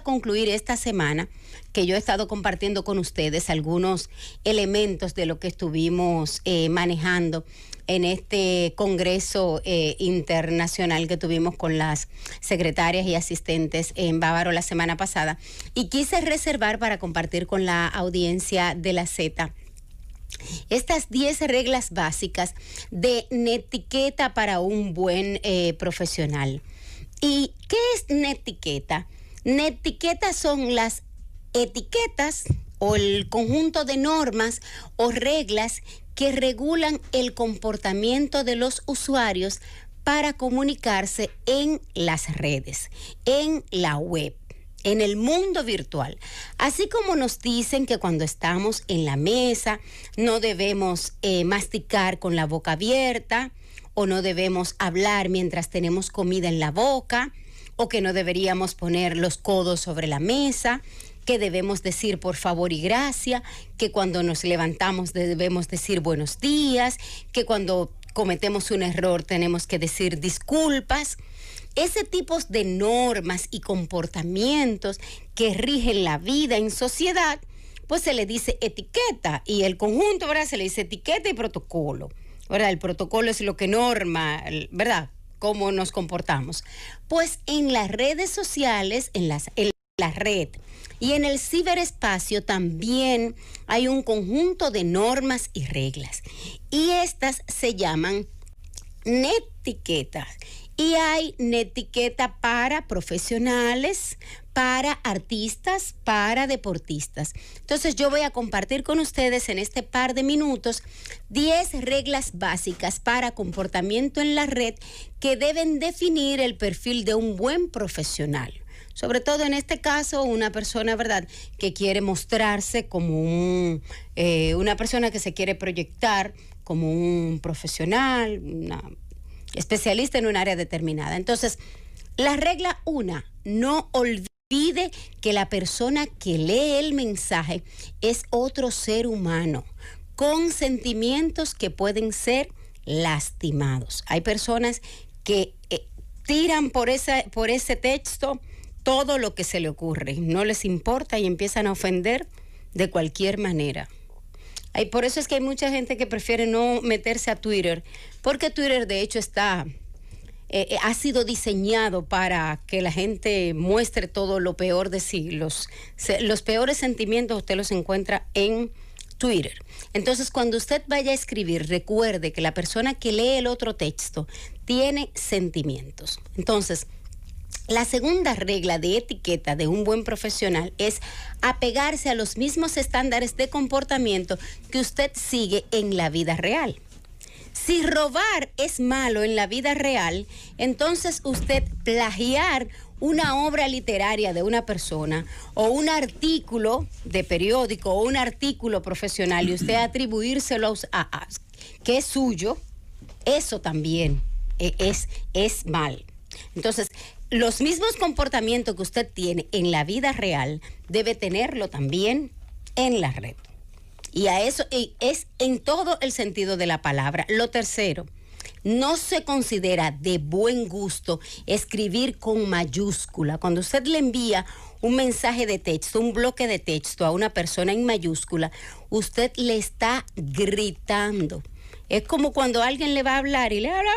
concluir esta semana que yo he estado compartiendo con ustedes algunos elementos de lo que estuvimos eh, manejando en este Congreso eh, Internacional que tuvimos con las secretarias y asistentes en Bávaro la semana pasada. Y quise reservar para compartir con la audiencia de la Z estas 10 reglas básicas de netiqueta para un buen eh, profesional. ¿Y qué es netiqueta? Netiqueta son las etiquetas o el conjunto de normas o reglas que regulan el comportamiento de los usuarios para comunicarse en las redes, en la web en el mundo virtual. Así como nos dicen que cuando estamos en la mesa no debemos eh, masticar con la boca abierta o no debemos hablar mientras tenemos comida en la boca o que no deberíamos poner los codos sobre la mesa que debemos decir por favor y gracia, que cuando nos levantamos debemos decir buenos días, que cuando cometemos un error tenemos que decir disculpas. Ese tipo de normas y comportamientos que rigen la vida en sociedad, pues se le dice etiqueta y el conjunto, ¿verdad? Se le dice etiqueta y protocolo, ¿verdad? El protocolo es lo que norma, ¿verdad? Cómo nos comportamos. Pues en las redes sociales, en, las, en la red, y en el ciberespacio también hay un conjunto de normas y reglas. Y estas se llaman netiquetas. Y hay netiqueta para profesionales, para artistas, para deportistas. Entonces yo voy a compartir con ustedes en este par de minutos 10 reglas básicas para comportamiento en la red que deben definir el perfil de un buen profesional sobre todo en este caso, una persona, ¿verdad?, que quiere mostrarse como eh, una persona que se quiere proyectar como un profesional, una especialista en un área determinada. Entonces, la regla una, no olvide que la persona que lee el mensaje es otro ser humano con sentimientos que pueden ser lastimados. Hay personas que eh, tiran por, por ese texto todo lo que se le ocurre, no les importa y empiezan a ofender de cualquier manera. Y por eso es que hay mucha gente que prefiere no meterse a Twitter, porque Twitter de hecho está, eh, eh, ha sido diseñado para que la gente muestre todo lo peor de sí. Los, los peores sentimientos usted los encuentra en Twitter. Entonces, cuando usted vaya a escribir, recuerde que la persona que lee el otro texto tiene sentimientos. Entonces, la segunda regla de etiqueta de un buen profesional es apegarse a los mismos estándares de comportamiento que usted sigue en la vida real. Si robar es malo en la vida real, entonces usted plagiar una obra literaria de una persona o un artículo de periódico o un artículo profesional y usted atribuírselo a, que es suyo, eso también e, es, es mal. Entonces, los mismos comportamientos que usted tiene en la vida real, debe tenerlo también en la red. Y a eso es en todo el sentido de la palabra. Lo tercero, no se considera de buen gusto escribir con mayúscula. Cuando usted le envía un mensaje de texto, un bloque de texto a una persona en mayúscula, usted le está gritando. Es como cuando alguien le va a hablar y le habla,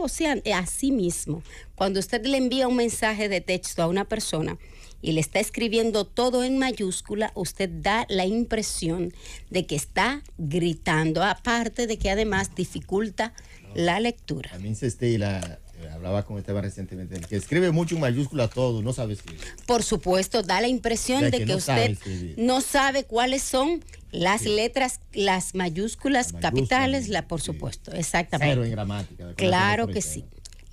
o sea, así mismo. Cuando usted le envía un mensaje de texto a una persona y le está escribiendo todo en mayúscula, usted da la impresión de que está gritando, aparte de que además dificulta la lectura. También se la hablaba con Esteban recientemente, que escribe mucho en mayúscula todo, no sabe escribir. Por supuesto, da la impresión de, que, usted no sabe cuáles son las letras, las mayúsculas, capitales, la, por supuesto, exactamente. Cero en gramática. Claro que sí.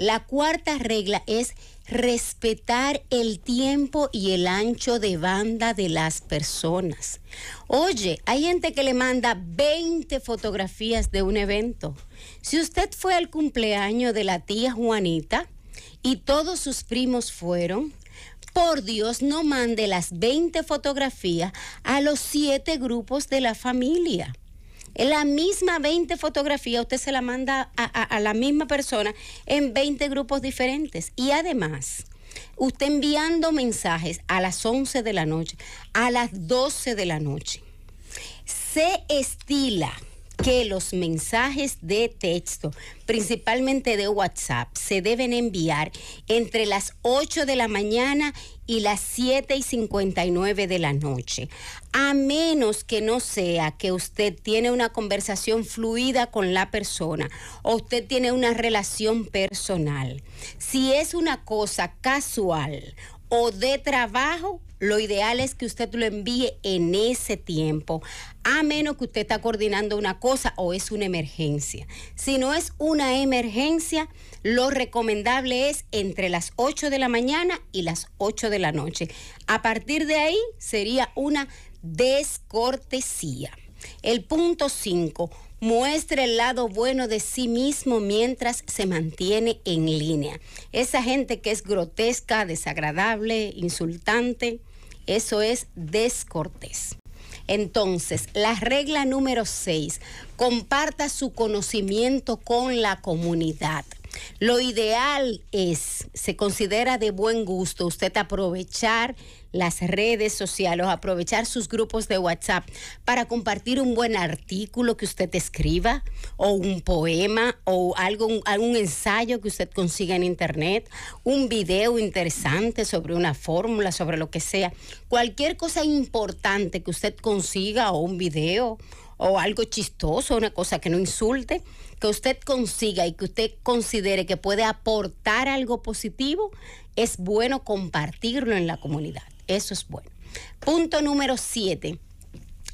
La cuarta regla es respetar el tiempo y el ancho de banda de las personas. Oye, hay gente que le manda 20 fotografías de un evento. Si usted fue al cumpleaños de la tía Juanita y todos sus primos fueron, por Dios, no mande las 20 fotografías a los siete grupos de la familia. En la misma 20 fotografías usted se la manda a, la misma persona en 20 grupos diferentes. Y además, Usted enviando mensajes a las 11 de la noche, a las 12 de la noche. Se estila que los mensajes de texto, principalmente de WhatsApp, se deben enviar entre las 8 de la mañana y las 7 y 59 de la noche, a menos que no sea que usted tiene una conversación fluida con la persona o usted tiene una relación personal. Si es una cosa casual o de trabajo, lo ideal es que usted lo envíe en ese tiempo, a menos que usted está coordinando una cosa o es una emergencia. Si no es una emergencia, lo recomendable es entre las 8 de la mañana y las 8 de la noche. A partir de ahí sería una descortesía. El punto 5 muestre el lado bueno de sí mismo mientras se mantiene en línea. Esa gente que es grotesca, desagradable, insultante, eso es descortés. Entonces, la regla número 6, comparta su conocimiento con la comunidad. Lo ideal es, se considera de buen gusto usted aprovechar las redes sociales, aprovechar sus grupos de WhatsApp para compartir un buen artículo que usted escriba o un poema o algo, algún ensayo que usted consiga en internet, un video interesante sobre una fórmula, sobre lo que sea, cualquier cosa importante que usted consiga o un video o algo chistoso, una cosa que no insulte, que usted consiga y que usted considere que puede aportar algo positivo, es bueno compartirlo en la comunidad. Eso es bueno. Punto número siete.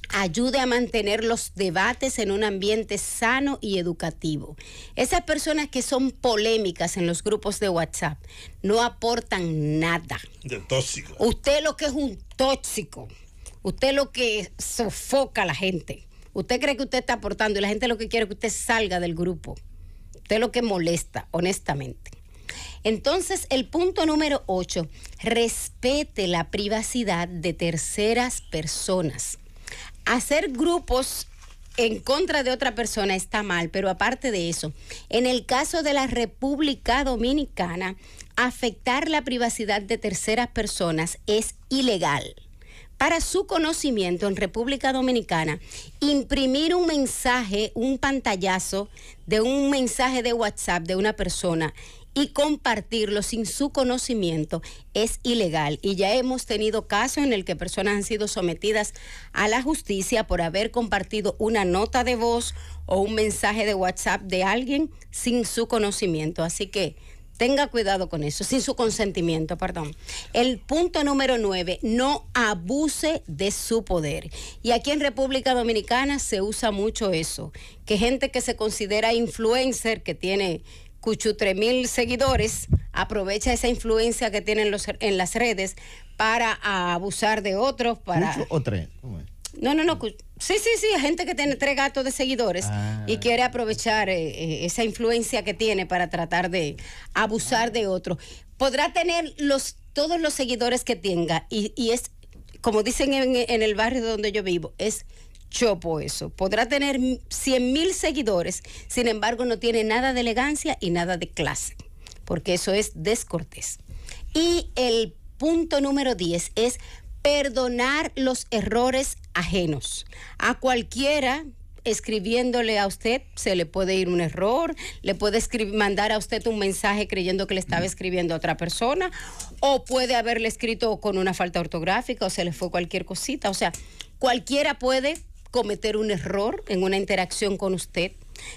Ayude a mantener los debates en un ambiente sano y educativo. Esas personas que son polémicas en los grupos de WhatsApp no aportan nada. De tóxico. Usted lo que es un tóxico. Usted lo que sofoca a la gente. Usted cree que usted está aportando y la gente lo que quiere es que usted salga del grupo. Usted lo que molesta, honestamente. Entonces, el punto número 8, respete la privacidad de terceras personas. Hacer grupos en contra de otra persona está mal, pero aparte de eso, en el caso de la República Dominicana, afectar la privacidad de terceras personas es ilegal para su conocimiento en República Dominicana, imprimir un mensaje, un pantallazo de un mensaje de WhatsApp de una persona y compartirlo sin su conocimiento es ilegal. Y ya hemos tenido casos en el que personas han sido sometidas a la justicia por haber compartido una nota de voz o un mensaje de WhatsApp de alguien sin su conocimiento. Así que Tenga cuidado con eso, sin su consentimiento, perdón. El punto número nueve, no abuse de su poder. Y aquí en República Dominicana se usa mucho eso, que gente que se considera influencer, que tiene cuchutre mil seguidores, aprovecha esa influencia que tienen los, en las redes para abusar de otros, para... o tres? No, no, no. Sí, sí, sí, gente que tiene tres gatos de seguidores y ah. quiere aprovechar eh, eh, esa influencia que tiene para tratar de abusar de otro. Podrá tener los, todos los seguidores que tenga y, es, como dicen en, el barrio donde yo vivo, es chopo eso. Podrá tener 100 mil seguidores, sin embargo no tiene nada de elegancia y nada de clase, porque eso es descortés. Y el punto número 10 es perdonar los errores ajenos. A cualquiera escribiéndole a usted se le puede ir un error, le puede mandar a usted un mensaje creyendo que le estaba escribiendo a otra persona, o puede haberle escrito con una falta ortográfica o se le fue cualquier cosita. O sea, cualquiera puede cometer un error en una interacción con usted.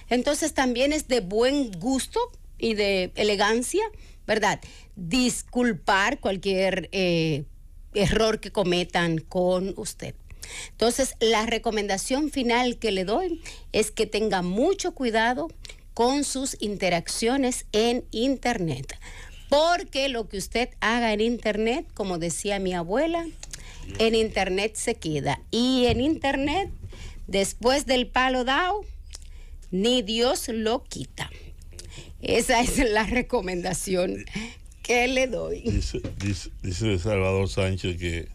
Entonces también es de buen gusto y de elegancia, ¿verdad? Disculpar cualquier eh, error que cometan con usted. Entonces, la recomendación final que le doy es que tenga mucho cuidado con sus interacciones en Internet. Porque lo que usted haga en Internet, como decía mi abuela, en Internet se queda. Y en Internet, después del palo dado, ni Dios lo quita. Esa es la recomendación ¿Qué le doy? Dice, Salvador Sánchez que,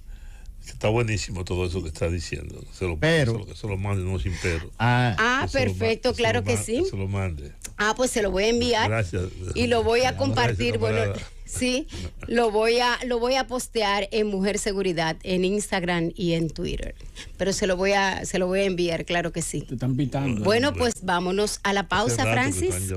está buenísimo todo eso que está diciendo. Se lo, pero, se lo, se lo mande, no sin pero. Ah, ah perfecto, claro que sí. se lo mande. Ah, pues se lo voy a enviar. Gracias. Y lo voy a Gracias, compartir. Bueno, sí, lo voy a lo voy a postear en Mujer Seguridad en Instagram y en Twitter. Pero se lo voy a se lo voy a enviar, claro que sí. Te están pitando. Bueno, pues vámonos a la pausa, Francis.